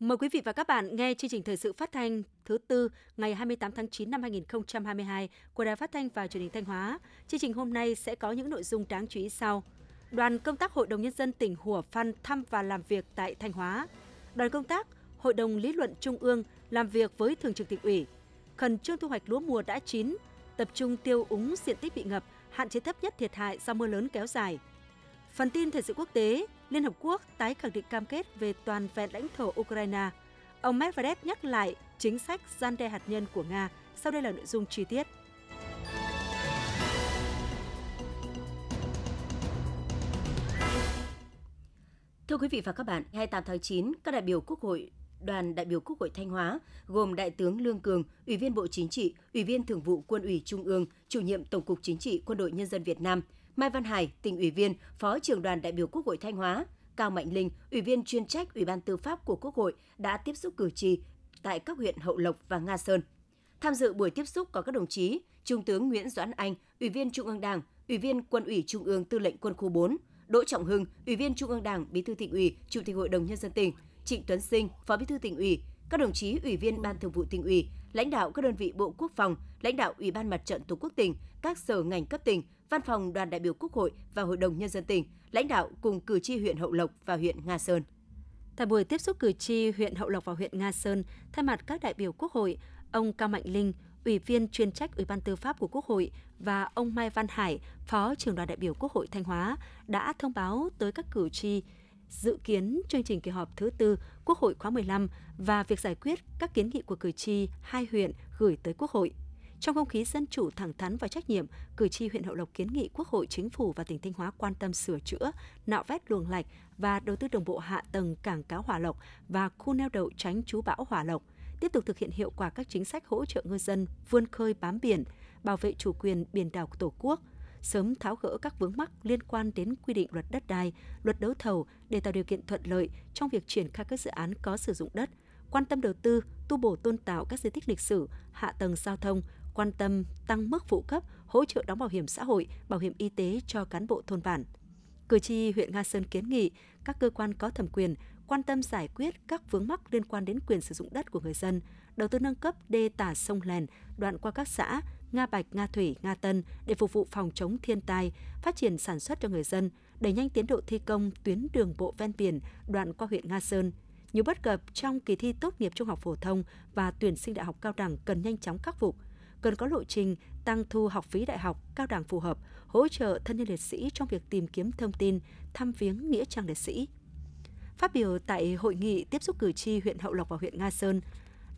Mời quý vị và các bạn nghe chương trình thời sự phát thanh thứ tư ngày 28 tháng 9 năm 2022 của Đài Phát thanh và Truyền hình Thanh Hóa. Chương trình hôm nay sẽ có những nội dung đáng chú ý sau. Đoàn công tác Hội đồng nhân dân tỉnh Hủa Phan thăm và làm việc tại Thanh Hóa. Đoàn công tác Hội đồng lý luận Trung ương làm việc với Thường trực tỉnh ủy. Khẩn trương thu hoạch lúa mùa đã chín, tập trung tiêu úng diện tích bị ngập, hạn chế thấp nhất thiệt hại do mưa lớn kéo dài. Phần tin thời sự quốc tế, Liên Hợp Quốc tái khẳng định cam kết về toàn vẹn lãnh thổ Ukraine. Ông Medvedev nhắc lại chính sách gian đe hạt nhân của Nga. Sau đây là nội dung chi tiết. Thưa quý vị và các bạn, 28 tháng 9, các đại biểu Quốc hội đoàn đại biểu Quốc hội Thanh Hóa gồm Đại tướng Lương Cường, Ủy viên Bộ Chính trị, Ủy viên Thường vụ Quân ủy Trung ương, Chủ nhiệm Tổng cục Chính trị Quân đội Nhân dân Việt Nam, Mai Văn Hải, tỉnh ủy viên, Phó trưởng đoàn đại biểu Quốc hội Thanh Hóa, Cao Mạnh Linh, Ủy viên chuyên trách Ủy ban Tư pháp của Quốc hội đã tiếp xúc cử tri tại các huyện Hậu Lộc và Nga Sơn. Tham dự buổi tiếp xúc có các đồng chí Trung tướng Nguyễn Doãn Anh, Ủy viên Trung ương Đảng, Ủy viên Quân ủy Trung ương Tư lệnh Quân khu 4, Đỗ Trọng Hưng, Ủy viên Trung ương Đảng, Bí thư tỉnh ủy, Chủ tịch Hội đồng nhân dân tỉnh, Trịnh Tuấn Sinh, Phó Bí thư tỉnh ủy, các đồng chí Ủy viên Ban Thường vụ tỉnh ủy, lãnh đạo các đơn vị Bộ Quốc phòng, lãnh đạo Ủy ban Mặt trận Tổ quốc tỉnh, các sở ngành cấp tỉnh, Văn phòng Đoàn đại biểu Quốc hội và Hội đồng nhân dân tỉnh, lãnh đạo cùng cử tri huyện Hậu Lộc và huyện Nga Sơn. Tại buổi tiếp xúc cử tri huyện Hậu Lộc và huyện Nga Sơn, thay mặt các đại biểu Quốc hội, ông Cao Mạnh Linh, Ủy viên chuyên trách Ủy ban Tư pháp của Quốc hội và ông Mai Văn Hải, Phó trưởng đoàn đại biểu Quốc hội Thanh Hóa đã thông báo tới các cử tri dự kiến chương trình kỳ họp thứ tư Quốc hội khóa 15 và việc giải quyết các kiến nghị của cử tri hai huyện gửi tới Quốc hội. Trong không khí dân chủ thẳng thắn và trách nhiệm, cử tri huyện Hậu Lộc kiến nghị Quốc hội, Chính phủ và tỉnh Thanh Hóa quan tâm sửa chữa, nạo vét luồng lạch và đầu tư đồng bộ hạ tầng cảng cá Hòa Lộc và khu neo đậu tránh chú bão Hòa Lộc, tiếp tục thực hiện hiệu quả các chính sách hỗ trợ ngư dân vươn khơi bám biển, bảo vệ chủ quyền biển đảo của Tổ quốc, sớm tháo gỡ các vướng mắc liên quan đến quy định luật đất đai, luật đấu thầu để tạo điều kiện thuận lợi trong việc triển khai các dự án có sử dụng đất, quan tâm đầu tư, tu bổ tôn tạo các di tích lịch sử, hạ tầng giao thông, quan tâm tăng mức phụ cấp, hỗ trợ đóng bảo hiểm xã hội, bảo hiểm y tế cho cán bộ thôn bản. Cử tri huyện Nga Sơn kiến nghị các cơ quan có thẩm quyền quan tâm giải quyết các vướng mắc liên quan đến quyền sử dụng đất của người dân, đầu tư nâng cấp đê tả sông Lèn đoạn qua các xã Nga Bạch, Nga Thủy, Nga Tân để phục vụ phòng chống thiên tai, phát triển sản xuất cho người dân, đẩy nhanh tiến độ thi công tuyến đường bộ ven biển đoạn qua huyện Nga Sơn. Nhiều bất cập trong kỳ thi tốt nghiệp trung học phổ thông và tuyển sinh đại học cao đẳng cần nhanh chóng khắc phục cần có lộ trình tăng thu học phí đại học, cao đẳng phù hợp, hỗ trợ thân nhân liệt sĩ trong việc tìm kiếm thông tin, thăm viếng nghĩa trang liệt sĩ. Phát biểu tại hội nghị tiếp xúc cử tri huyện Hậu Lộc và huyện Nga Sơn,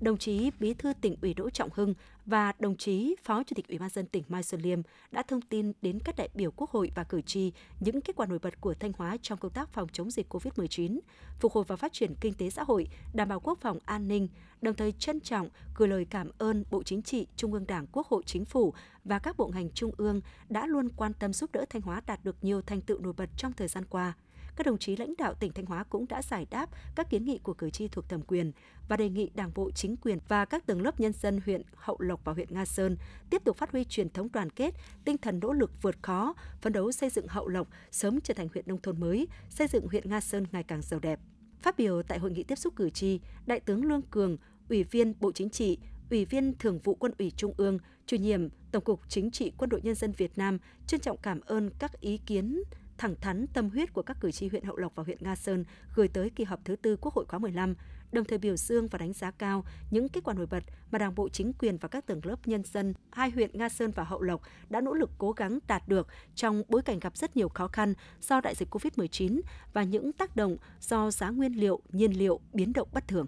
đồng chí Bí thư tỉnh ủy Đỗ Trọng Hưng và đồng chí Phó Chủ tịch Ủy ban dân tỉnh Mai Xuân Liêm đã thông tin đến các đại biểu Quốc hội và cử tri những kết quả nổi bật của Thanh Hóa trong công tác phòng chống dịch COVID-19, phục hồi và phát triển kinh tế xã hội, đảm bảo quốc phòng an ninh, đồng thời trân trọng gửi lời cảm ơn Bộ Chính trị, Trung ương Đảng, Quốc hội, Chính phủ và các bộ ngành trung ương đã luôn quan tâm giúp đỡ Thanh Hóa đạt được nhiều thành tựu nổi bật trong thời gian qua các đồng chí lãnh đạo tỉnh Thanh Hóa cũng đã giải đáp các kiến nghị của cử tri thuộc thẩm quyền và đề nghị Đảng bộ, chính quyền và các tầng lớp nhân dân huyện Hậu Lộc và huyện Nga Sơn tiếp tục phát huy truyền thống đoàn kết, tinh thần nỗ lực vượt khó, phấn đấu xây dựng Hậu Lộc sớm trở thành huyện nông thôn mới, xây dựng huyện Nga Sơn ngày càng giàu đẹp. Phát biểu tại hội nghị tiếp xúc cử tri, Đại tướng Lương Cường, Ủy viên Bộ Chính trị, Ủy viên Thường vụ Quân ủy Trung ương, chủ nhiệm Tổng cục Chính trị Quân đội Nhân dân Việt Nam trân trọng cảm ơn các ý kiến thẳng thắn tâm huyết của các cử tri huyện Hậu Lộc và huyện Nga Sơn gửi tới kỳ họp thứ tư Quốc hội khóa 15, đồng thời biểu dương và đánh giá cao những kết quả nổi bật mà Đảng bộ chính quyền và các tầng lớp nhân dân hai huyện Nga Sơn và Hậu Lộc đã nỗ lực cố gắng đạt được trong bối cảnh gặp rất nhiều khó khăn do đại dịch Covid-19 và những tác động do giá nguyên liệu, nhiên liệu biến động bất thường.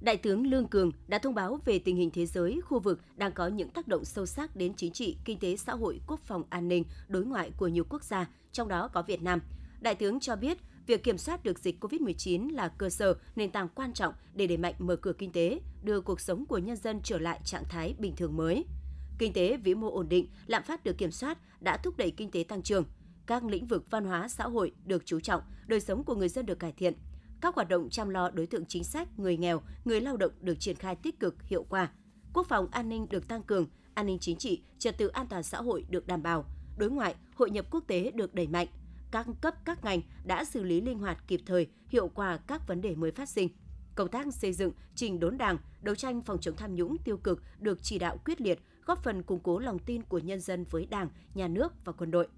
Đại tướng Lương Cường đã thông báo về tình hình thế giới, khu vực đang có những tác động sâu sắc đến chính trị, kinh tế, xã hội, quốc phòng, an ninh, đối ngoại của nhiều quốc gia, trong đó có Việt Nam. Đại tướng cho biết, việc kiểm soát được dịch COVID-19 là cơ sở, nền tảng quan trọng để đẩy mạnh mở cửa kinh tế, đưa cuộc sống của nhân dân trở lại trạng thái bình thường mới. Kinh tế vĩ mô ổn định, lạm phát được kiểm soát đã thúc đẩy kinh tế tăng trưởng. Các lĩnh vực văn hóa, xã hội được chú trọng, đời sống của người dân được cải thiện – các hoạt động chăm lo đối tượng chính sách, người nghèo, người lao động được triển khai tích cực, hiệu quả. Quốc phòng an ninh được tăng cường, an ninh chính trị, trật tự an toàn xã hội được đảm bảo, đối ngoại, hội nhập quốc tế được đẩy mạnh. Các cấp các ngành đã xử lý linh hoạt kịp thời, hiệu quả các vấn đề mới phát sinh. công tác xây dựng, trình đốn Đảng, đấu tranh phòng chống tham nhũng tiêu cực được chỉ đạo quyết liệt, góp phần củng cố lòng tin của nhân dân với Đảng, nhà nước và quân đội.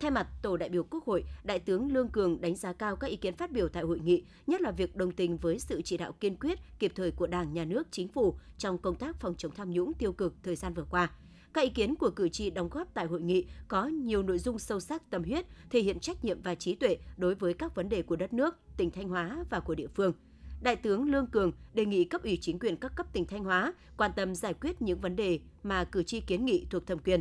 Thay mặt tổ đại biểu Quốc hội, Đại tướng Lương Cường đánh giá cao các ý kiến phát biểu tại hội nghị, nhất là việc đồng tình với sự chỉ đạo kiên quyết, kịp thời của Đảng, Nhà nước, Chính phủ trong công tác phòng chống tham nhũng tiêu cực thời gian vừa qua. Các ý kiến của cử tri đóng góp tại hội nghị có nhiều nội dung sâu sắc tâm huyết, thể hiện trách nhiệm và trí tuệ đối với các vấn đề của đất nước, tỉnh Thanh Hóa và của địa phương. Đại tướng Lương Cường đề nghị cấp ủy chính quyền các cấp tỉnh Thanh Hóa quan tâm giải quyết những vấn đề mà cử tri kiến nghị thuộc thẩm quyền.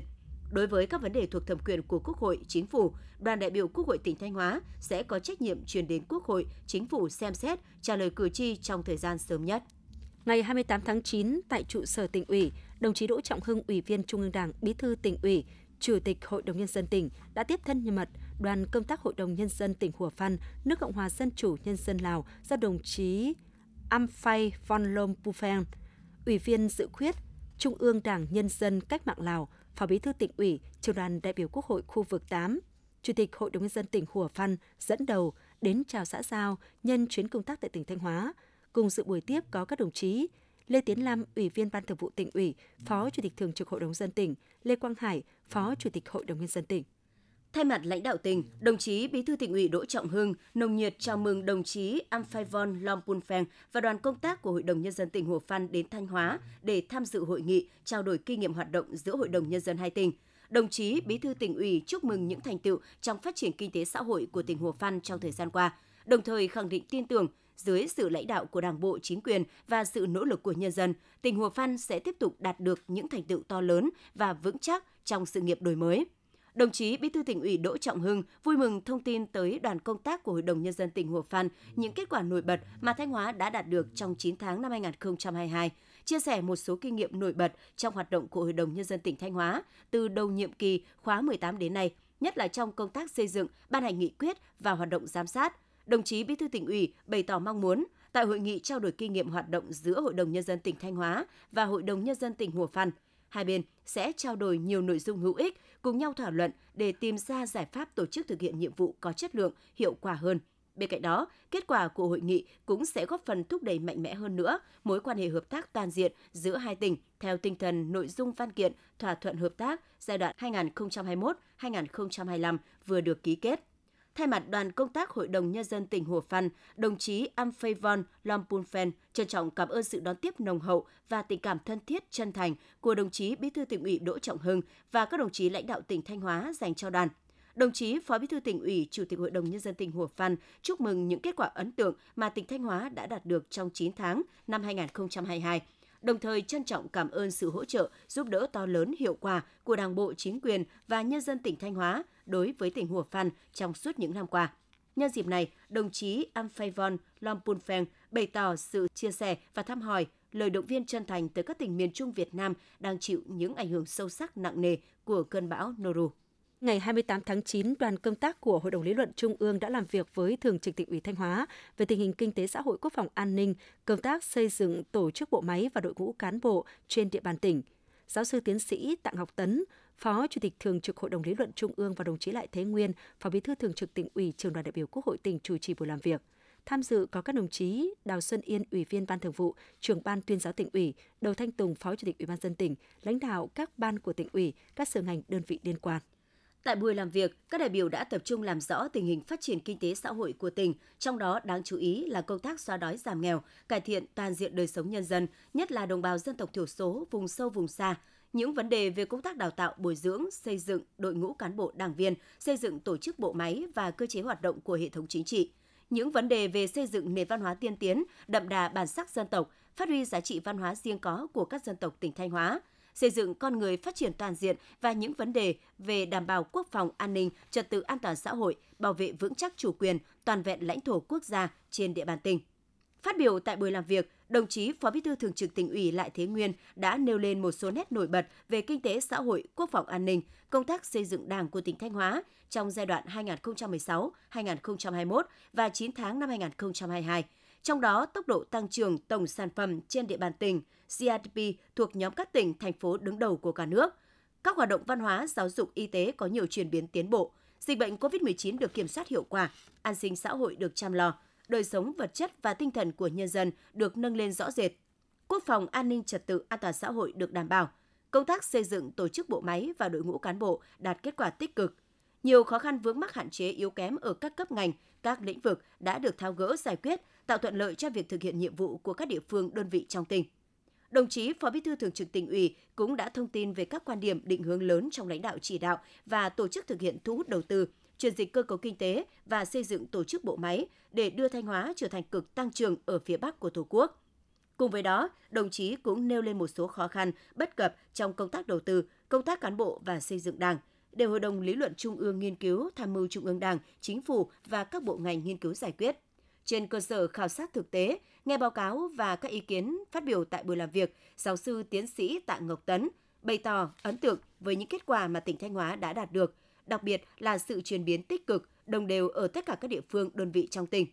Đối với các vấn đề thuộc thẩm quyền của Quốc hội, Chính phủ, đoàn đại biểu Quốc hội tỉnh Thanh Hóa sẽ có trách nhiệm truyền đến Quốc hội, Chính phủ xem xét, trả lời cử tri trong thời gian sớm nhất. Ngày 28 tháng 9, tại trụ sở tỉnh ủy, đồng chí Đỗ Trọng Hưng, Ủy viên Trung ương Đảng, Bí thư tỉnh ủy, Chủ tịch Hội đồng Nhân dân tỉnh đã tiếp thân nhân mật đoàn công tác Hội đồng Nhân dân tỉnh Hùa Phan, nước Cộng hòa Dân chủ Nhân dân Lào do đồng chí Amphay von Lom Pufeng, Ủy viên dự khuyết Trung ương Đảng Nhân dân Cách mạng Lào, Phó Bí thư tỉnh ủy, Trường đoàn đại biểu Quốc hội khu vực 8, Chủ tịch Hội đồng nhân dân tỉnh Hùa Phan dẫn đầu đến chào xã giao nhân chuyến công tác tại tỉnh Thanh Hóa. Cùng dự buổi tiếp có các đồng chí Lê Tiến Lam, Ủy viên Ban Thường vụ tỉnh ủy, Phó Chủ tịch Thường trực Hội đồng dân tỉnh, Lê Quang Hải, Phó Chủ tịch Hội đồng nhân dân tỉnh. Thay mặt lãnh đạo tỉnh, đồng chí Bí thư tỉnh ủy Đỗ Trọng Hưng nồng nhiệt chào mừng đồng chí Amphaivon Lompunpheng và đoàn công tác của Hội đồng nhân dân tỉnh Hồ Phan đến Thanh Hóa để tham dự hội nghị, trao đổi kinh nghiệm hoạt động giữa Hội đồng nhân dân hai tỉnh. Đồng chí Bí thư tỉnh ủy chúc mừng những thành tựu trong phát triển kinh tế xã hội của tỉnh Hồ Phan trong thời gian qua, đồng thời khẳng định tin tưởng dưới sự lãnh đạo của Đảng bộ, chính quyền và sự nỗ lực của nhân dân, tỉnh Hồ Phan sẽ tiếp tục đạt được những thành tựu to lớn và vững chắc trong sự nghiệp đổi mới đồng chí Bí thư tỉnh ủy Đỗ Trọng Hưng vui mừng thông tin tới đoàn công tác của Hội đồng Nhân dân tỉnh Hồ Phan những kết quả nổi bật mà Thanh Hóa đã đạt được trong 9 tháng năm 2022, chia sẻ một số kinh nghiệm nổi bật trong hoạt động của Hội đồng Nhân dân tỉnh Thanh Hóa từ đầu nhiệm kỳ khóa 18 đến nay, nhất là trong công tác xây dựng, ban hành nghị quyết và hoạt động giám sát. Đồng chí Bí thư tỉnh ủy bày tỏ mong muốn tại hội nghị trao đổi kinh nghiệm hoạt động giữa Hội đồng Nhân dân tỉnh Thanh Hóa và Hội đồng Nhân dân tỉnh Hồ Phan – hai bên sẽ trao đổi nhiều nội dung hữu ích, cùng nhau thảo luận để tìm ra giải pháp tổ chức thực hiện nhiệm vụ có chất lượng, hiệu quả hơn. Bên cạnh đó, kết quả của hội nghị cũng sẽ góp phần thúc đẩy mạnh mẽ hơn nữa mối quan hệ hợp tác toàn diện giữa hai tỉnh theo tinh thần nội dung văn kiện thỏa thuận hợp tác giai đoạn 2021-2025 vừa được ký kết. Thay mặt đoàn công tác Hội đồng Nhân dân tỉnh Hồ Phan, đồng chí Amphevon Lompunphen trân trọng cảm ơn sự đón tiếp nồng hậu và tình cảm thân thiết chân thành của đồng chí Bí thư tỉnh ủy Đỗ Trọng Hưng và các đồng chí lãnh đạo tỉnh Thanh Hóa dành cho đoàn. Đồng chí Phó Bí thư tỉnh ủy, Chủ tịch Hội đồng Nhân dân tỉnh Hồ Phan chúc mừng những kết quả ấn tượng mà tỉnh Thanh Hóa đã đạt được trong 9 tháng năm 2022 đồng thời trân trọng cảm ơn sự hỗ trợ, giúp đỡ to lớn hiệu quả của Đảng bộ, chính quyền và nhân dân tỉnh Thanh Hóa đối với tỉnh Hùa Phan trong suốt những năm qua. Nhân dịp này, đồng chí Amphaivon Lompunpheng bày tỏ sự chia sẻ và thăm hỏi, lời động viên chân thành tới các tỉnh miền Trung Việt Nam đang chịu những ảnh hưởng sâu sắc nặng nề của cơn bão Noru. Ngày 28 tháng 9, đoàn công tác của Hội đồng lý luận Trung ương đã làm việc với Thường trực tỉnh ủy Thanh Hóa về tình hình kinh tế xã hội quốc phòng an ninh, công tác xây dựng tổ chức bộ máy và đội ngũ cán bộ trên địa bàn tỉnh. Giáo sư tiến sĩ Tạng Ngọc Tấn, Phó Chủ tịch Thường trực Hội đồng lý luận Trung ương và đồng chí Lại Thế Nguyên, Phó Bí thư Thường trực tỉnh ủy, Trường đoàn đại biểu Quốc hội tỉnh chủ trì buổi làm việc. Tham dự có các đồng chí Đào Xuân Yên, Ủy viên Ban Thường vụ, Trưởng ban Tuyên giáo tỉnh ủy, Đầu Thanh Tùng, Phó Chủ tịch Ủy ban dân tỉnh, lãnh đạo các ban của tỉnh ủy, các sở ngành đơn vị liên quan. Tại buổi làm việc, các đại biểu đã tập trung làm rõ tình hình phát triển kinh tế xã hội của tỉnh, trong đó đáng chú ý là công tác xóa đói giảm nghèo, cải thiện toàn diện đời sống nhân dân, nhất là đồng bào dân tộc thiểu số, vùng sâu vùng xa, những vấn đề về công tác đào tạo, bồi dưỡng, xây dựng đội ngũ cán bộ đảng viên, xây dựng tổ chức bộ máy và cơ chế hoạt động của hệ thống chính trị. Những vấn đề về xây dựng nền văn hóa tiên tiến, đậm đà bản sắc dân tộc, phát huy giá trị văn hóa riêng có của các dân tộc tỉnh Thanh Hóa – xây dựng con người phát triển toàn diện và những vấn đề về đảm bảo quốc phòng an ninh, trật tự an toàn xã hội, bảo vệ vững chắc chủ quyền, toàn vẹn lãnh thổ quốc gia trên địa bàn tỉnh. Phát biểu tại buổi làm việc, đồng chí Phó Bí thư Thường trực tỉnh ủy Lại Thế Nguyên đã nêu lên một số nét nổi bật về kinh tế xã hội, quốc phòng an ninh, công tác xây dựng Đảng của tỉnh Thanh Hóa trong giai đoạn 2016-2021 và 9 tháng năm 2022 trong đó, tốc độ tăng trưởng tổng sản phẩm trên địa bàn tỉnh GDP thuộc nhóm các tỉnh, thành phố đứng đầu của cả nước. Các hoạt động văn hóa, giáo dục, y tế có nhiều chuyển biến tiến bộ. Dịch bệnh COVID-19 được kiểm soát hiệu quả, an sinh xã hội được chăm lo đời sống vật chất và tinh thần của nhân dân được nâng lên rõ rệt. Quốc phòng an ninh trật tự an toàn xã hội được đảm bảo. Công tác xây dựng tổ chức bộ máy và đội ngũ cán bộ đạt kết quả tích cực. Nhiều khó khăn vướng mắc hạn chế yếu kém ở các cấp ngành, các lĩnh vực đã được tháo gỡ giải quyết, tạo thuận lợi cho việc thực hiện nhiệm vụ của các địa phương đơn vị trong tỉnh. Đồng chí Phó Bí thư Thường trực tỉnh ủy cũng đã thông tin về các quan điểm định hướng lớn trong lãnh đạo chỉ đạo và tổ chức thực hiện thu hút đầu tư, chuyển dịch cơ cấu kinh tế và xây dựng tổ chức bộ máy để đưa Thanh Hóa trở thành cực tăng trưởng ở phía Bắc của Tổ quốc. Cùng với đó, đồng chí cũng nêu lên một số khó khăn, bất cập trong công tác đầu tư, công tác cán bộ và xây dựng Đảng, để Hội đồng Lý luận Trung ương nghiên cứu, tham mưu Trung ương Đảng, Chính phủ và các bộ ngành nghiên cứu giải quyết. Trên cơ sở khảo sát thực tế, nghe báo cáo và các ý kiến phát biểu tại buổi làm việc, giáo sư tiến sĩ Tạ Ngọc Tấn bày tỏ ấn tượng với những kết quả mà tỉnh Thanh Hóa đã đạt được, đặc biệt là sự chuyển biến tích cực, đồng đều ở tất cả các địa phương, đơn vị trong tỉnh.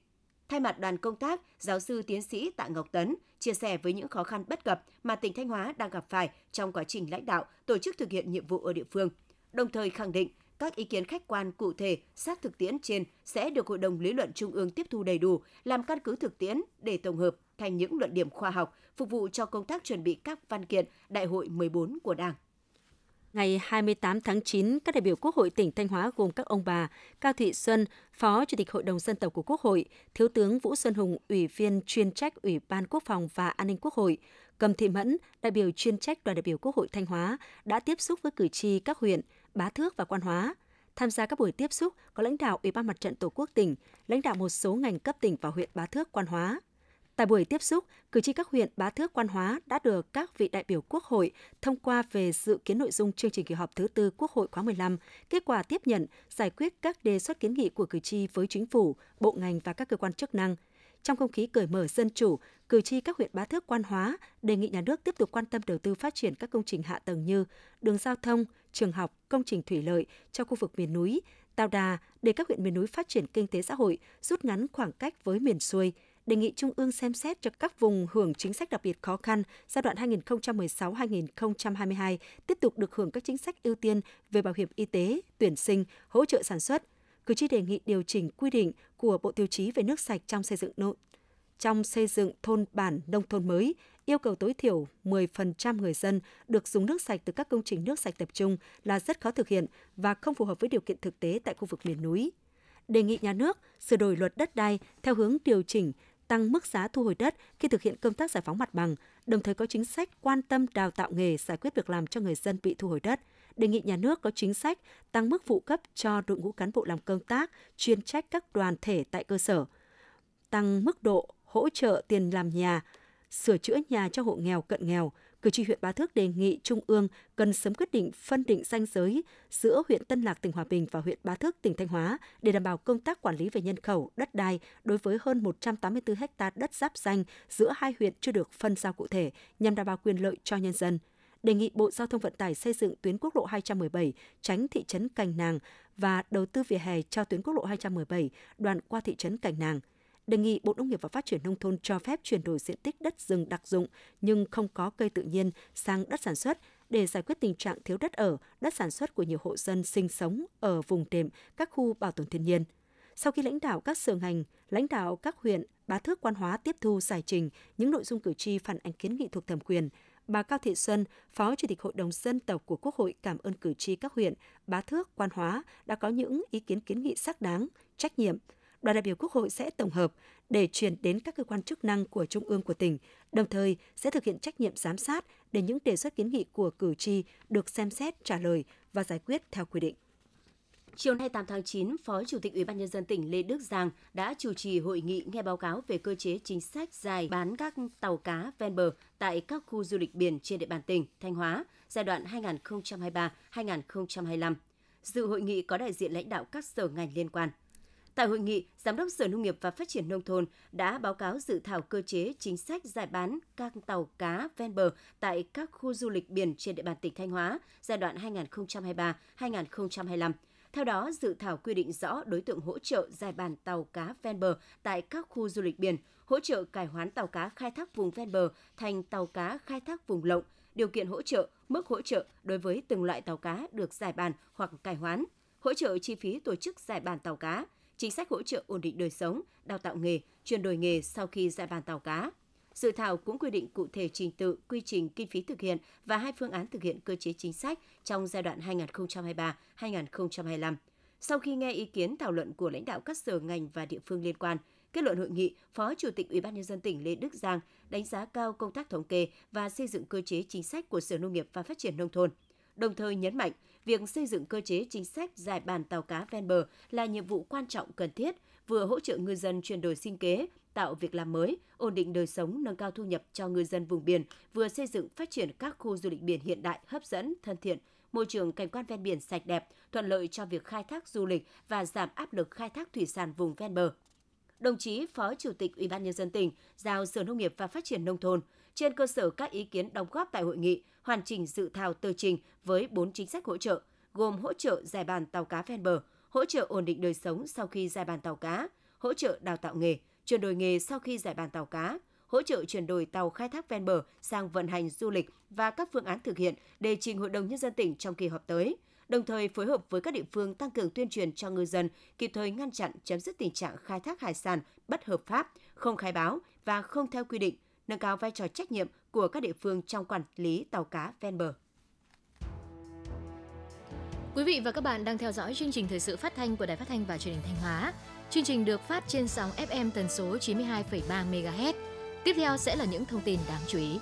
Thay mặt đoàn công tác, giáo sư tiến sĩ Tạ Ngọc Tấn chia sẻ với những khó khăn bất cập mà tỉnh Thanh Hóa đang gặp phải trong quá trình lãnh đạo, tổ chức thực hiện nhiệm vụ ở địa phương, đồng thời khẳng định các ý kiến khách quan cụ thể sát thực tiễn trên sẽ được Hội đồng Lý luận Trung ương tiếp thu đầy đủ, làm căn cứ thực tiễn để tổng hợp thành những luận điểm khoa học phục vụ cho công tác chuẩn bị các văn kiện Đại hội 14 của Đảng. Ngày 28 tháng 9, các đại biểu Quốc hội tỉnh Thanh Hóa gồm các ông bà Cao Thị Xuân, Phó Chủ tịch Hội đồng Dân tộc của Quốc hội, Thiếu tướng Vũ Xuân Hùng, Ủy viên chuyên trách Ủy ban Quốc phòng và An ninh Quốc hội, Cầm Thị Mẫn, đại biểu chuyên trách đoàn đại biểu Quốc hội Thanh Hóa đã tiếp xúc với cử tri các huyện Bá Thước và Quan Hóa. Tham gia các buổi tiếp xúc có lãnh đạo Ủy ban Mặt trận Tổ quốc tỉnh, lãnh đạo một số ngành cấp tỉnh và huyện Bá Thước, Quan Hóa. Tại buổi tiếp xúc, cử tri các huyện Bá Thước, Quan Hóa đã được các vị đại biểu Quốc hội thông qua về dự kiến nội dung chương trình kỳ họp thứ tư Quốc hội khóa 15, kết quả tiếp nhận, giải quyết các đề xuất kiến nghị của cử tri với chính phủ, bộ ngành và các cơ quan chức năng. Trong không khí cởi mở dân chủ, cử tri các huyện Bá Thước, Quan Hóa đề nghị nhà nước tiếp tục quan tâm đầu tư phát triển các công trình hạ tầng như đường giao thông, trường học, công trình thủy lợi cho khu vực miền núi, tạo đà để các huyện miền núi phát triển kinh tế xã hội, rút ngắn khoảng cách với miền xuôi, đề nghị Trung ương xem xét cho các vùng hưởng chính sách đặc biệt khó khăn giai đoạn 2016-2022 tiếp tục được hưởng các chính sách ưu tiên về bảo hiểm y tế, tuyển sinh, hỗ trợ sản xuất. Cử tri đề nghị điều chỉnh quy định của Bộ Tiêu chí về nước sạch trong xây dựng nội trong xây dựng thôn bản nông thôn mới, yêu cầu tối thiểu 10% người dân được dùng nước sạch từ các công trình nước sạch tập trung là rất khó thực hiện và không phù hợp với điều kiện thực tế tại khu vực miền núi. Đề nghị nhà nước sửa đổi luật đất đai theo hướng điều chỉnh tăng mức giá thu hồi đất khi thực hiện công tác giải phóng mặt bằng, đồng thời có chính sách quan tâm đào tạo nghề, giải quyết việc làm cho người dân bị thu hồi đất. Đề nghị nhà nước có chính sách tăng mức phụ cấp cho đội ngũ cán bộ làm công tác, chuyên trách các đoàn thể tại cơ sở, tăng mức độ hỗ trợ tiền làm nhà, sửa chữa nhà cho hộ nghèo cận nghèo, cử tri huyện Bá Thước đề nghị Trung ương cần sớm quyết định phân định ranh giới giữa huyện Tân Lạc tỉnh Hòa Bình và huyện Bá Thước tỉnh Thanh Hóa để đảm bảo công tác quản lý về nhân khẩu, đất đai đối với hơn 184 ha đất giáp danh giữa hai huyện chưa được phân giao cụ thể nhằm đảm bảo quyền lợi cho nhân dân. Đề nghị Bộ Giao thông Vận tải xây dựng tuyến quốc lộ 217 tránh thị trấn Cành Nàng và đầu tư vỉa hè cho tuyến quốc lộ 217 đoạn qua thị trấn Cành Nàng – đề nghị Bộ Nông nghiệp và Phát triển Nông thôn cho phép chuyển đổi diện tích đất rừng đặc dụng nhưng không có cây tự nhiên sang đất sản xuất để giải quyết tình trạng thiếu đất ở, đất sản xuất của nhiều hộ dân sinh sống ở vùng đệm, các khu bảo tồn thiên nhiên. Sau khi lãnh đạo các sở ngành, lãnh đạo các huyện, bá thước quan hóa tiếp thu giải trình những nội dung cử tri phản ánh kiến nghị thuộc thẩm quyền, bà Cao Thị Xuân, Phó Chủ tịch Hội đồng Dân tộc của Quốc hội cảm ơn cử tri các huyện, bá thước, quan hóa đã có những ý kiến kiến nghị xác đáng, trách nhiệm, đoàn đại biểu Quốc hội sẽ tổng hợp để chuyển đến các cơ quan chức năng của Trung ương của tỉnh, đồng thời sẽ thực hiện trách nhiệm giám sát để những đề xuất kiến nghị của cử tri được xem xét, trả lời và giải quyết theo quy định. Chiều nay 8 tháng 9, Phó Chủ tịch Ủy ban nhân dân tỉnh Lê Đức Giang đã chủ trì hội nghị nghe báo cáo về cơ chế chính sách dài bán các tàu cá ven bờ tại các khu du lịch biển trên địa bàn tỉnh Thanh Hóa giai đoạn 2023-2025. Dự hội nghị có đại diện lãnh đạo các sở ngành liên quan. Tại hội nghị, Giám đốc Sở Nông nghiệp và Phát triển Nông thôn đã báo cáo dự thảo cơ chế chính sách giải bán các tàu cá ven bờ tại các khu du lịch biển trên địa bàn tỉnh Thanh Hóa giai đoạn 2023-2025. Theo đó, dự thảo quy định rõ đối tượng hỗ trợ giải bàn tàu cá ven bờ tại các khu du lịch biển, hỗ trợ cải hoán tàu cá khai thác vùng ven bờ thành tàu cá khai thác vùng lộng, điều kiện hỗ trợ, mức hỗ trợ đối với từng loại tàu cá được giải bàn hoặc cải hoán, hỗ trợ chi phí tổ chức giải bàn tàu cá, chính sách hỗ trợ ổn định đời sống, đào tạo nghề, chuyển đổi nghề sau khi giải bàn tàu cá. Dự thảo cũng quy định cụ thể trình tự, quy trình, kinh phí thực hiện và hai phương án thực hiện cơ chế chính sách trong giai đoạn 2023-2025. Sau khi nghe ý kiến thảo luận của lãnh đạo các sở ngành và địa phương liên quan, kết luận hội nghị, Phó Chủ tịch Ủy ban nhân dân tỉnh Lê Đức Giang đánh giá cao công tác thống kê và xây dựng cơ chế chính sách của Sở Nông nghiệp và Phát triển nông thôn. Đồng thời nhấn mạnh, việc xây dựng cơ chế chính sách giải bàn tàu cá ven bờ là nhiệm vụ quan trọng cần thiết, vừa hỗ trợ ngư dân chuyển đổi sinh kế, tạo việc làm mới, ổn định đời sống, nâng cao thu nhập cho ngư dân vùng biển, vừa xây dựng phát triển các khu du lịch biển hiện đại, hấp dẫn, thân thiện, môi trường cảnh quan ven biển sạch đẹp, thuận lợi cho việc khai thác du lịch và giảm áp lực khai thác thủy sản vùng ven bờ. Đồng chí Phó Chủ tịch Ủy ban nhân dân tỉnh giao Sở Nông nghiệp và Phát triển nông thôn. Trên cơ sở các ý kiến đóng góp tại hội nghị hoàn chỉnh dự thảo tờ trình với 4 chính sách hỗ trợ, gồm hỗ trợ giải bàn tàu cá ven bờ, hỗ trợ ổn định đời sống sau khi giải bàn tàu cá, hỗ trợ đào tạo nghề, chuyển đổi nghề sau khi giải bàn tàu cá, hỗ trợ chuyển đổi tàu khai thác ven bờ sang vận hành du lịch và các phương án thực hiện để trình Hội đồng Nhân dân tỉnh trong kỳ họp tới, đồng thời phối hợp với các địa phương tăng cường tuyên truyền cho ngư dân kịp thời ngăn chặn chấm dứt tình trạng khai thác hải sản bất hợp pháp, không khai báo và không theo quy định, nâng cao vai trò trách nhiệm của các địa phương trong quản lý tàu cá ven bờ. Quý vị và các bạn đang theo dõi chương trình thời sự phát thanh của Đài Phát thanh và Truyền hình Thanh Hóa. Chương trình được phát trên sóng FM tần số 92,3 MHz. Tiếp theo sẽ là những thông tin đáng chú ý.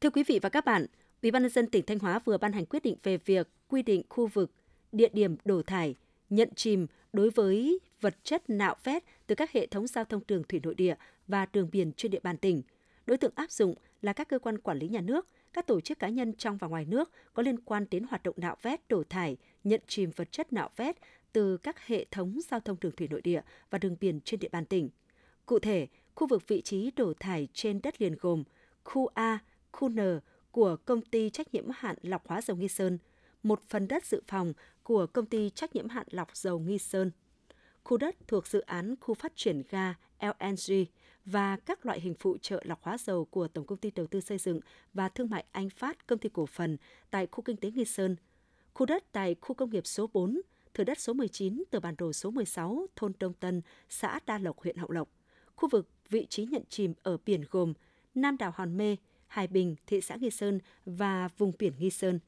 Thưa quý vị và các bạn, Ủy ban nhân dân tỉnh Thanh Hóa vừa ban hành quyết định về việc quy định khu vực, địa điểm đổ thải, nhận chìm đối với vật chất nạo vét từ các hệ thống giao thông đường thủy nội địa và đường biển trên địa bàn tỉnh. Đối tượng áp dụng là các cơ quan quản lý nhà nước, các tổ chức cá nhân trong và ngoài nước có liên quan đến hoạt động nạo vét, đổ thải, nhận chìm vật chất nạo vét từ các hệ thống giao thông đường thủy nội địa và đường biển trên địa bàn tỉnh. Cụ thể, khu vực vị trí đổ thải trên đất liền gồm khu A, khu N của công ty trách nhiệm hạn lọc hóa dầu Nghi Sơn, một phần đất dự phòng của công ty trách nhiệm hạn lọc dầu Nghi Sơn, khu đất thuộc dự án khu phát triển ga LNG và các loại hình phụ trợ lọc hóa dầu của Tổng công ty Đầu tư xây dựng và Thương mại Anh Phát công ty cổ phần tại khu kinh tế Nghi Sơn, khu đất tại khu công nghiệp số 4, thửa đất số 19 từ bản đồ số 16 thôn Đông Tân, xã Đa Lộc, huyện Hậu Lộc, khu vực vị trí nhận chìm ở biển gồm Nam đảo Hòn Mê, Hải Bình, thị xã Nghi Sơn và vùng biển Nghi Sơn.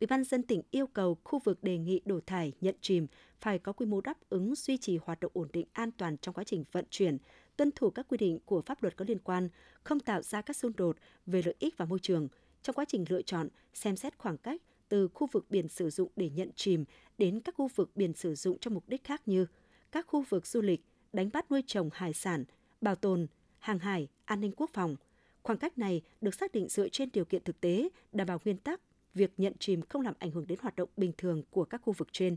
Ủy ban dân tỉnh yêu cầu khu vực đề nghị đổ thải, nhận chìm phải có quy mô đáp ứng duy trì hoạt động ổn định an toàn trong quá trình vận chuyển, tuân thủ các quy định của pháp luật có liên quan, không tạo ra các xung đột về lợi ích và môi trường. Trong quá trình lựa chọn, xem xét khoảng cách từ khu vực biển sử dụng để nhận chìm đến các khu vực biển sử dụng cho mục đích khác như các khu vực du lịch, đánh bắt nuôi trồng hải sản, bảo tồn, hàng hải, an ninh quốc phòng. Khoảng cách này được xác định dựa trên điều kiện thực tế, đảm bảo nguyên tắc việc nhận chìm không làm ảnh hưởng đến hoạt động bình thường của các khu vực trên.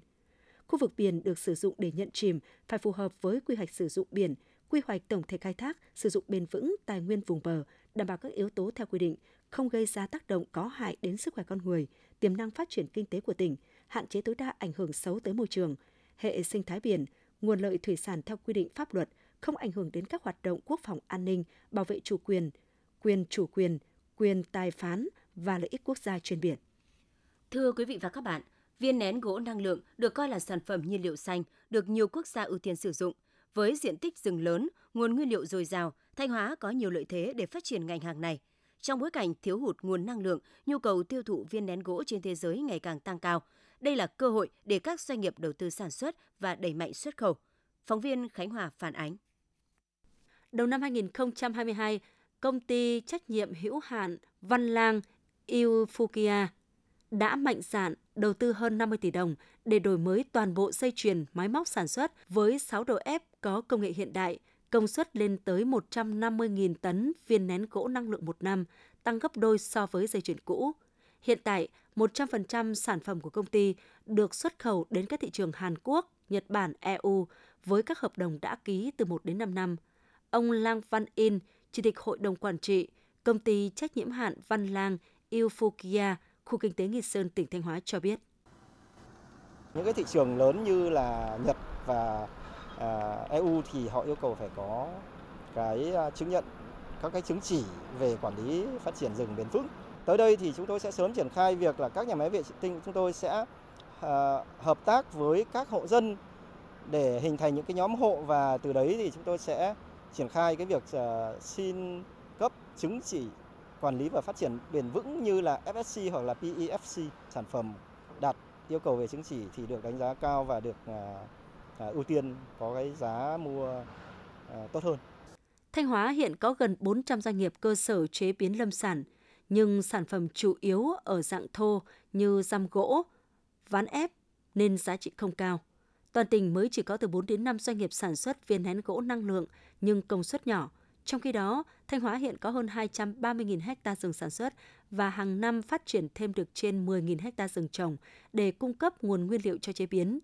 Khu vực biển được sử dụng để nhận chìm phải phù hợp với quy hoạch sử dụng biển, quy hoạch tổng thể khai thác, sử dụng bền vững tài nguyên vùng bờ, đảm bảo các yếu tố theo quy định, không gây ra tác động có hại đến sức khỏe con người, tiềm năng phát triển kinh tế của tỉnh, hạn chế tối đa ảnh hưởng xấu tới môi trường, hệ sinh thái biển, nguồn lợi thủy sản theo quy định pháp luật, không ảnh hưởng đến các hoạt động quốc phòng an ninh, bảo vệ chủ quyền, quyền chủ quyền, quyền tài phán và lợi ích quốc gia trên biển. Thưa quý vị và các bạn, viên nén gỗ năng lượng được coi là sản phẩm nhiên liệu xanh, được nhiều quốc gia ưu tiên sử dụng. Với diện tích rừng lớn, nguồn nguyên liệu dồi dào, Thanh Hóa có nhiều lợi thế để phát triển ngành hàng này. Trong bối cảnh thiếu hụt nguồn năng lượng, nhu cầu tiêu thụ viên nén gỗ trên thế giới ngày càng tăng cao. Đây là cơ hội để các doanh nghiệp đầu tư sản xuất và đẩy mạnh xuất khẩu. Phóng viên Khánh Hòa phản ánh. Đầu năm 2022, công ty trách nhiệm hữu hạn Văn Lang Ilfukia đã mạnh dạn đầu tư hơn 50 tỷ đồng để đổi mới toàn bộ dây chuyền máy móc sản xuất với 6 đầu ép có công nghệ hiện đại, công suất lên tới 150.000 tấn viên nén gỗ năng lượng một năm, tăng gấp đôi so với dây chuyền cũ. Hiện tại, 100% sản phẩm của công ty được xuất khẩu đến các thị trường Hàn Quốc, Nhật Bản, EU với các hợp đồng đã ký từ 1 đến 5 năm. Ông Lang Văn In, Chủ tịch Hội đồng Quản trị, Công ty trách nhiệm hạn Văn Lang Ilfokia, khu kinh tế Nghi Sơn, tỉnh Thanh Hóa cho biết. Những cái thị trường lớn như là Nhật và à, EU thì họ yêu cầu phải có cái à, chứng nhận các cái chứng chỉ về quản lý phát triển rừng bền vững. Tới đây thì chúng tôi sẽ sớm triển khai việc là các nhà máy vệ tinh chúng tôi sẽ à, hợp tác với các hộ dân để hình thành những cái nhóm hộ và từ đấy thì chúng tôi sẽ triển khai cái việc ờ, xin cấp chứng chỉ quản lý và phát triển bền vững như là FSC hoặc là PEFC sản phẩm đạt yêu cầu về chứng chỉ thì được đánh giá cao và được ờ, ờ, ưu tiên có cái giá mua tốt hơn. Thanh Hóa hiện có gần 400 doanh nghiệp cơ sở chế biến lâm sản, nhưng sản phẩm chủ yếu ở dạng thô như răm gỗ, ván ép nên giá trị không cao. Toàn tỉnh mới chỉ có từ 4 đến 5 doanh nghiệp sản xuất viên nén gỗ năng lượng nhưng công suất nhỏ. Trong khi đó, Thanh Hóa hiện có hơn 230.000 ha rừng sản xuất và hàng năm phát triển thêm được trên 10.000 ha rừng trồng để cung cấp nguồn nguyên liệu cho chế biến.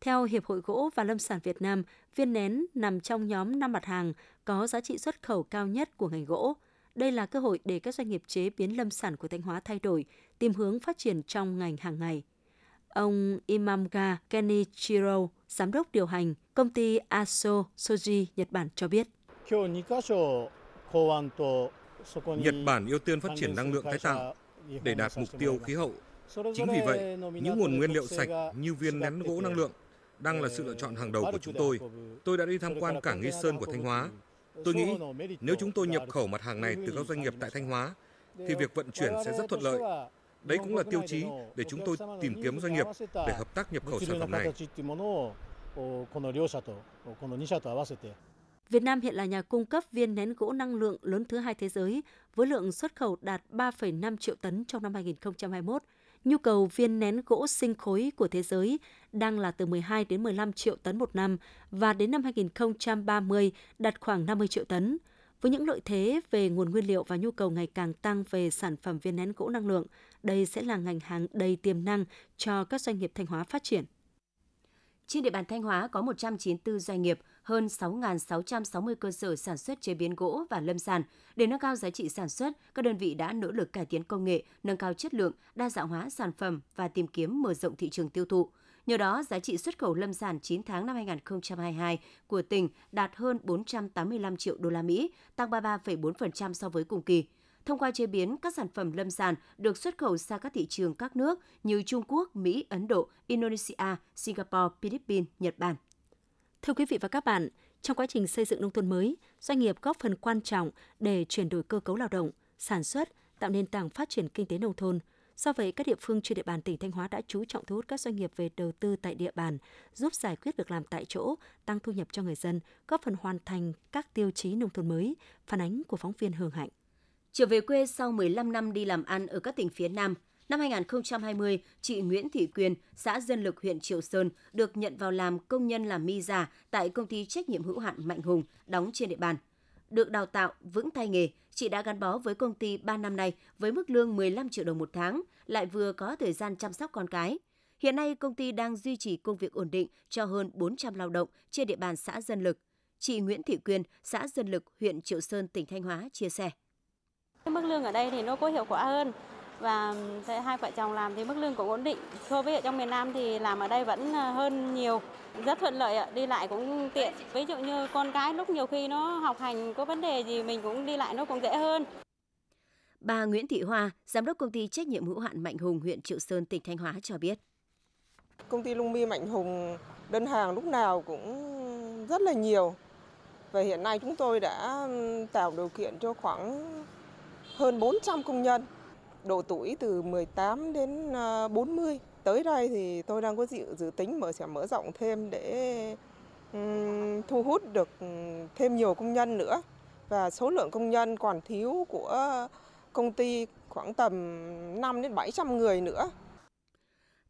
Theo Hiệp hội Gỗ và Lâm sản Việt Nam, viên nén nằm trong nhóm 5 mặt hàng có giá trị xuất khẩu cao nhất của ngành gỗ. Đây là cơ hội để các doanh nghiệp chế biến lâm sản của Thanh Hóa thay đổi, tìm hướng phát triển trong ngành hàng ngày. Ông Imamga Kenichiro, giám đốc điều hành công ty Aso Soji Nhật Bản cho biết. Nhật Bản ưu tiên phát triển năng lượng tái tạo để đạt mục tiêu khí hậu. Chính vì vậy, những nguồn nguyên liệu sạch như viên nén gỗ năng lượng đang là sự lựa chọn hàng đầu của chúng tôi. Tôi đã đi tham quan cảng Nghi Sơn của Thanh Hóa. Tôi nghĩ nếu chúng tôi nhập khẩu mặt hàng này từ các doanh nghiệp tại Thanh Hóa, thì việc vận chuyển sẽ rất thuận lợi. Đấy cũng là tiêu chí để chúng tôi tìm kiếm doanh nghiệp để hợp tác nhập khẩu sản phẩm này. Việt Nam hiện là nhà cung cấp viên nén gỗ năng lượng lớn thứ hai thế giới với lượng xuất khẩu đạt 3,5 triệu tấn trong năm 2021 nhu cầu viên nén gỗ sinh khối của thế giới đang là từ 12 đến 15 triệu tấn một năm và đến năm 2030 đạt khoảng 50 triệu tấn. Với những lợi thế về nguồn nguyên liệu và nhu cầu ngày càng tăng về sản phẩm viên nén gỗ năng lượng, đây sẽ là ngành hàng đầy tiềm năng cho các doanh nghiệp Thanh Hóa phát triển. Trên địa bàn Thanh Hóa có 194 doanh nghiệp, hơn 6.660 cơ sở sản xuất chế biến gỗ và lâm sản. Để nâng cao giá trị sản xuất, các đơn vị đã nỗ lực cải tiến công nghệ, nâng cao chất lượng, đa dạng hóa sản phẩm và tìm kiếm mở rộng thị trường tiêu thụ. Nhờ đó, giá trị xuất khẩu lâm sản 9 tháng năm 2022 của tỉnh đạt hơn 485 triệu đô la Mỹ, tăng 33,4% so với cùng kỳ. Thông qua chế biến, các sản phẩm lâm sản được xuất khẩu sang các thị trường các nước như Trung Quốc, Mỹ, Ấn Độ, Indonesia, Singapore, Philippines, Nhật Bản. Thưa quý vị và các bạn, trong quá trình xây dựng nông thôn mới, doanh nghiệp góp phần quan trọng để chuyển đổi cơ cấu lao động, sản xuất, tạo nền tảng phát triển kinh tế nông thôn. Do vậy, các địa phương trên địa bàn tỉnh Thanh Hóa đã chú trọng thu hút các doanh nghiệp về đầu tư tại địa bàn, giúp giải quyết việc làm tại chỗ, tăng thu nhập cho người dân, góp phần hoàn thành các tiêu chí nông thôn mới, phản ánh của phóng viên Hương Hạnh. Trở về quê sau 15 năm đi làm ăn ở các tỉnh phía Nam, Năm 2020, chị Nguyễn Thị Quyền, xã Dân Lực, huyện Triệu Sơn được nhận vào làm công nhân làm mi giả tại công ty trách nhiệm hữu hạn Mạnh Hùng, đóng trên địa bàn. Được đào tạo vững tay nghề, chị đã gắn bó với công ty 3 năm nay với mức lương 15 triệu đồng một tháng, lại vừa có thời gian chăm sóc con cái. Hiện nay, công ty đang duy trì công việc ổn định cho hơn 400 lao động trên địa bàn xã Dân Lực. Chị Nguyễn Thị Quyên, xã Dân Lực, huyện Triệu Sơn, tỉnh Thanh Hóa chia sẻ. Mức lương ở đây thì nó có hiệu quả hơn và hai vợ chồng làm thì mức lương cũng ổn định. So với ở trong miền Nam thì làm ở đây vẫn ờ, hơn nhiều, rất thuận lợi ạ, đi lại cũng tiện. Ví dụ như con cái lúc nhiều khi nó học hành có vấn đề gì mình cũng đi lại nó cũng dễ hơn. Bà Nguyễn Thị Hoa, giám đốc công ty trách nhiệm hữu hạn Mạnh Hùng huyện Triệu Sơn tỉnh Thanh Hóa cho biết. Công ty Lung Mi Mạnh Hùng đơn hàng lúc nào cũng rất là nhiều. Và hiện nay chúng tôi đã tạo điều kiện cho khoảng hơn 400 công nhân độ tuổi từ 18 đến à, 40. Tới đây thì tôi đang có dự, dự tính mở sẽ mở rộng thêm để um, thu hút được thêm nhiều công nhân nữa và số lượng công nhân còn thiếu của công ty khoảng tầm 5 đến 700 người nữa.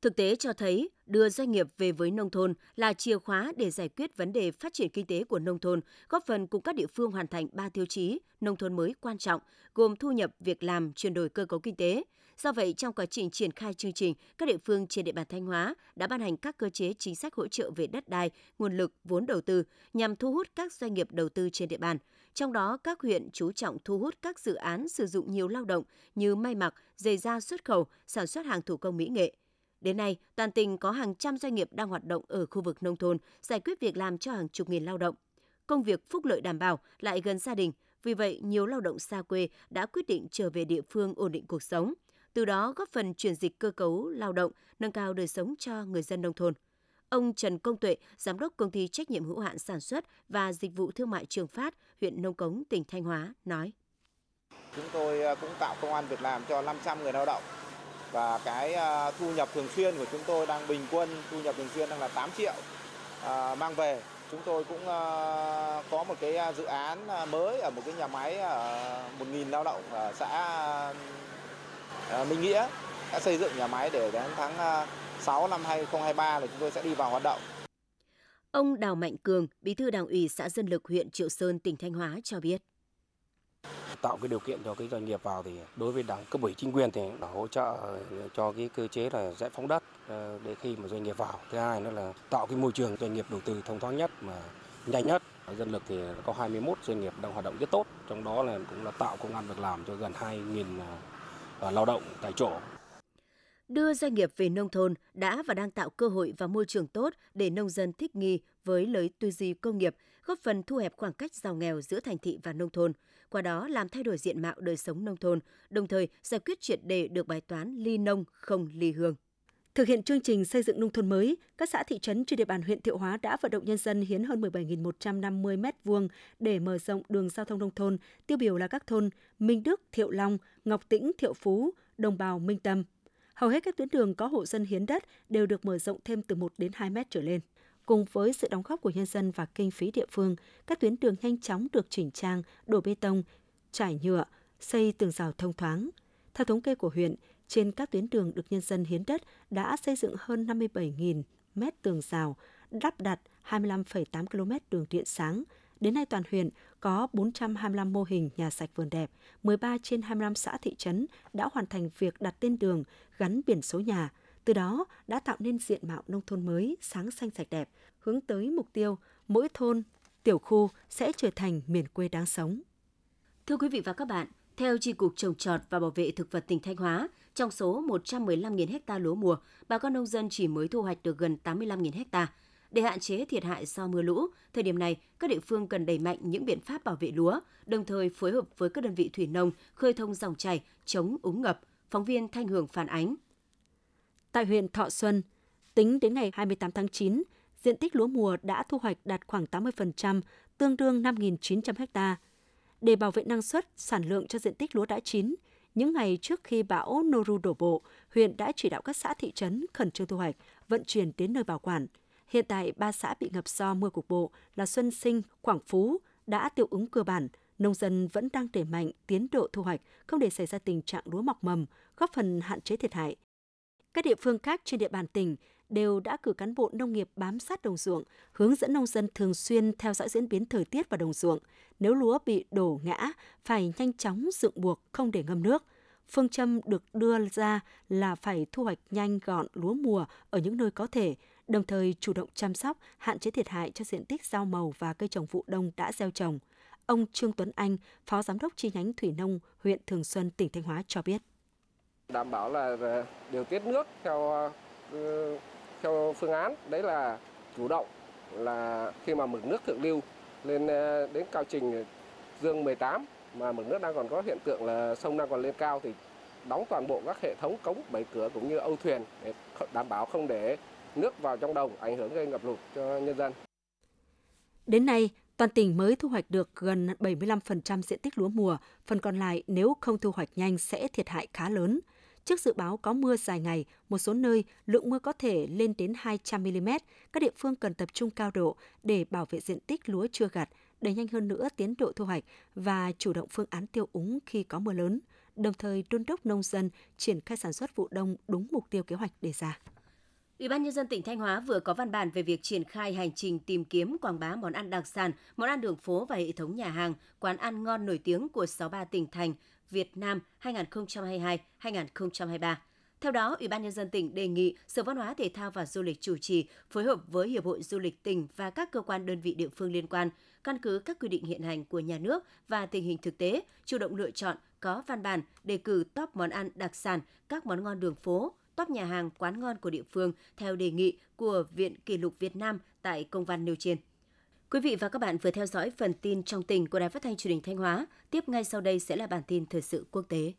Thực tế cho thấy, đưa doanh nghiệp về với nông thôn là chìa khóa để giải quyết vấn đề phát triển kinh tế của nông thôn, góp phần cùng các địa phương hoàn thành ba tiêu chí nông thôn mới quan trọng, gồm thu nhập, việc làm, chuyển đổi cơ cấu kinh tế. Do vậy, trong quá trình triển khai chương trình, các địa phương trên địa bàn Thanh Hóa đã ban hành các cơ chế chính sách hỗ trợ về đất đai, nguồn lực, vốn đầu tư nhằm thu hút các doanh nghiệp đầu tư trên địa bàn. Trong đó, các huyện chú trọng thu hút các dự án sử dụng nhiều lao động như may mặc, giày da xuất khẩu, sản xuất hàng thủ công mỹ nghệ – Đến nay, toàn tỉnh có hàng trăm doanh nghiệp đang hoạt động ở khu vực nông thôn, giải quyết việc làm cho hàng chục nghìn lao động. Công việc phúc lợi đảm bảo lại gần gia đình, vì vậy nhiều lao động xa quê đã quyết định trở về địa phương ổn định cuộc sống, từ đó góp phần chuyển dịch cơ cấu lao động, nâng cao đời sống cho người dân nông thôn. Ông Trần Công Tuệ, giám đốc công ty trách nhiệm hữu hạn sản xuất và dịch vụ thương mại Trường Phát, huyện Nông Cống, tỉnh Thanh Hóa nói: Chúng tôi à, cũng tạo công an việc làm cho 500 người lao động và cái à, thu nhập thường xuyên của chúng tôi đang bình quân thu nhập thường xuyên đang là 8 triệu à, mang về. Chúng tôi cũng à, có một cái dự án mới ở một cái nhà máy 1.000 lao động ở xã Minh Nghĩa đã xây dựng nhà máy để đến tháng 6 năm 2023 là chúng tôi sẽ đi vào hoạt động. Ông Đào Mạnh Cường, Bí thư Đảng ủy xã Dân Lực huyện Triệu Sơn, tỉnh Thanh Hóa cho biết tạo cái điều kiện cho cái doanh nghiệp vào thì đối với đảng cấp ủy chính quyền thì hỗ trợ ờ, cho cái cơ chế là giải phóng đất ờ, để khi mà doanh nghiệp vào. Thứ hai nữa là tạo cái môi trường doanh nghiệp đầu tư thông thoáng nhất mà nhanh nhất. Dân lực thì có 21 doanh nghiệp đang hoạt động rất tốt trong đó là cũng là tạo công an việc làm cho gần 2.000 ờ, lao động tại chỗ. Đưa doanh nghiệp về nông thôn đã và đang tạo cơ hội và môi trường tốt để nông dân thích nghi với lối tư duy công nghiệp, góp phần thu hẹp khoảng cách giàu nghèo giữa thành thị và nông thôn, qua đó làm thay đổi diện mạo đời sống nông thôn, đồng thời giải quyết triệt đề được bài toán ly nông không ly hương. Thực hiện chương trình xây dựng nông thôn mới, các xã thị trấn trên địa bàn huyện Thiệu Hóa đã vận động nhân dân hiến hơn 17.150 m2 để mở rộng đường giao thông nông thôn, tiêu biểu là các thôn Minh Đức, Thiệu Long, Ngọc Tĩnh, Thiệu Phú, Đồng Bào, Minh Tâm. Hầu hết các tuyến đường có hộ dân hiến đất đều được mở rộng thêm từ 1 đến 2 mét trở lên. Cùng với sự đóng góp của nhân dân và kinh phí địa phương, các tuyến đường nhanh chóng được chỉnh trang, đổ bê tông, trải nhựa, xây tường rào thông thoáng. Theo thống kê của huyện, trên các tuyến đường được nhân dân hiến đất đã xây dựng hơn 57.000 mét tường rào, đắp đặt 25,8 km đường điện sáng. Đến nay toàn huyện có 425 mô hình nhà sạch vườn đẹp, 13 trên 25 xã thị trấn đã hoàn thành việc đặt tên đường, gắn biển số nhà, từ đó đã tạo nên diện mạo nông thôn mới sáng xanh sạch đẹp, hướng tới mục tiêu mỗi thôn, tiểu khu sẽ trở thành miền quê đáng sống. Thưa quý vị và các bạn, theo Tri Cục Trồng Trọt và Bảo vệ Thực vật tỉnh Thanh Hóa, trong số 115.000 ha lúa mùa, bà con nông dân chỉ mới thu hoạch được gần 85.000 ha. Để hạn chế thiệt hại do mưa lũ, thời điểm này, các địa phương cần đẩy mạnh những biện pháp bảo vệ lúa, đồng thời phối hợp với các đơn vị thủy nông khơi thông dòng chảy, chống úng ngập. Phóng viên Thanh Hường phản ánh. Tại huyện Thọ Xuân, tính đến ngày 28 tháng 9, diện tích lúa mùa đã thu hoạch đạt khoảng 80%, tương đương 5.900 ha. Để bảo vệ năng suất, sản lượng cho diện tích lúa đã chín, những ngày trước khi bão Noru đổ bộ, huyện đã chỉ đạo các xã thị trấn khẩn trương thu hoạch, vận chuyển đến nơi bảo quản. Hiện tại, ba xã bị ngập do mưa cục bộ là Xuân Sinh, Quảng Phú đã tiêu ứng cơ bản. Nông dân vẫn đang đẩy mạnh tiến độ thu hoạch, không để xảy ra tình trạng lúa mọc mầm, góp phần hạn chế thiệt hại. Các địa phương khác trên địa bàn tỉnh đều đã cử cán bộ nông nghiệp bám sát đồng ruộng, hướng dẫn nông dân thường xuyên theo dõi diễn biến thời tiết và đồng ruộng. Nếu lúa bị đổ ngã, phải nhanh chóng dựng buộc, không để ngâm nước. Phương châm được đưa ra là phải thu hoạch nhanh gọn lúa mùa ở những nơi có thể, đồng thời chủ động chăm sóc, hạn chế thiệt hại cho diện tích rau màu và cây trồng vụ đông đã gieo trồng. Ông Trương Tuấn Anh, Phó Giám đốc chi nhánh Thủy Nông, huyện Thường Xuân, tỉnh Thanh Hóa cho biết. Đảm bảo là ờ, điều tiết nước theo ờ, ừ, theo phương án, đấy là chủ động là khi mà mực nước thượng lưu lên ờ, đến cao trình dương 18 mà mực nước đang còn có hiện tượng là sông đang còn lên cao thì đóng toàn bộ các hệ thống cống bảy cửa cũng như âu thuyền để đảm bảo không để nước vào trong đồng ảnh hưởng gây ngập lụt cho nhân dân. Đến nay, toàn tỉnh mới thu hoạch được gần 75% diện tích lúa mùa, phần còn lại nếu không thu hoạch nhanh sẽ thiệt hại khá lớn. Trước dự báo có mưa dài ngày, một số nơi lượng mưa có thể lên đến 200 mm, các địa phương cần tập trung cao độ để bảo vệ diện tích lúa chưa gặt, đẩy nhanh hơn nữa tiến độ thu hoạch và chủ động phương án tiêu úng khi có mưa lớn, đồng thời đôn đốc nông dân triển khai sản xuất vụ đông đúng mục tiêu kế hoạch đề ra. Ủy ban nhân dân tỉnh Thanh Hóa vừa có văn bản về việc triển khai hành trình tìm kiếm quảng bá món ăn đặc sản, món ăn đường phố và hệ thống nhà hàng, quán ăn ngon nổi tiếng của 63 tỉnh thành Việt Nam 2022-2023. Theo đó, Ủy ban nhân dân tỉnh đề nghị Sở Văn hóa Thể thao và Du lịch chủ trì phối hợp với Hiệp hội Du lịch tỉnh và các cơ quan đơn vị địa phương liên quan, căn cứ các quy định hiện hành của nhà nước và tình hình thực tế, chủ động lựa chọn có văn bản đề cử top món ăn đặc sản, các món ngon đường phố, top nhà hàng quán ngon của địa phương theo đề nghị của Viện Kỷ lục Việt Nam tại công văn nêu trên. Quý vị và các bạn vừa theo dõi phần tin trong tỉnh của Đài Phát thanh Truyền hình Thanh Hóa. Tiếp ngay sau đây sẽ là bản tin thời sự quốc tế.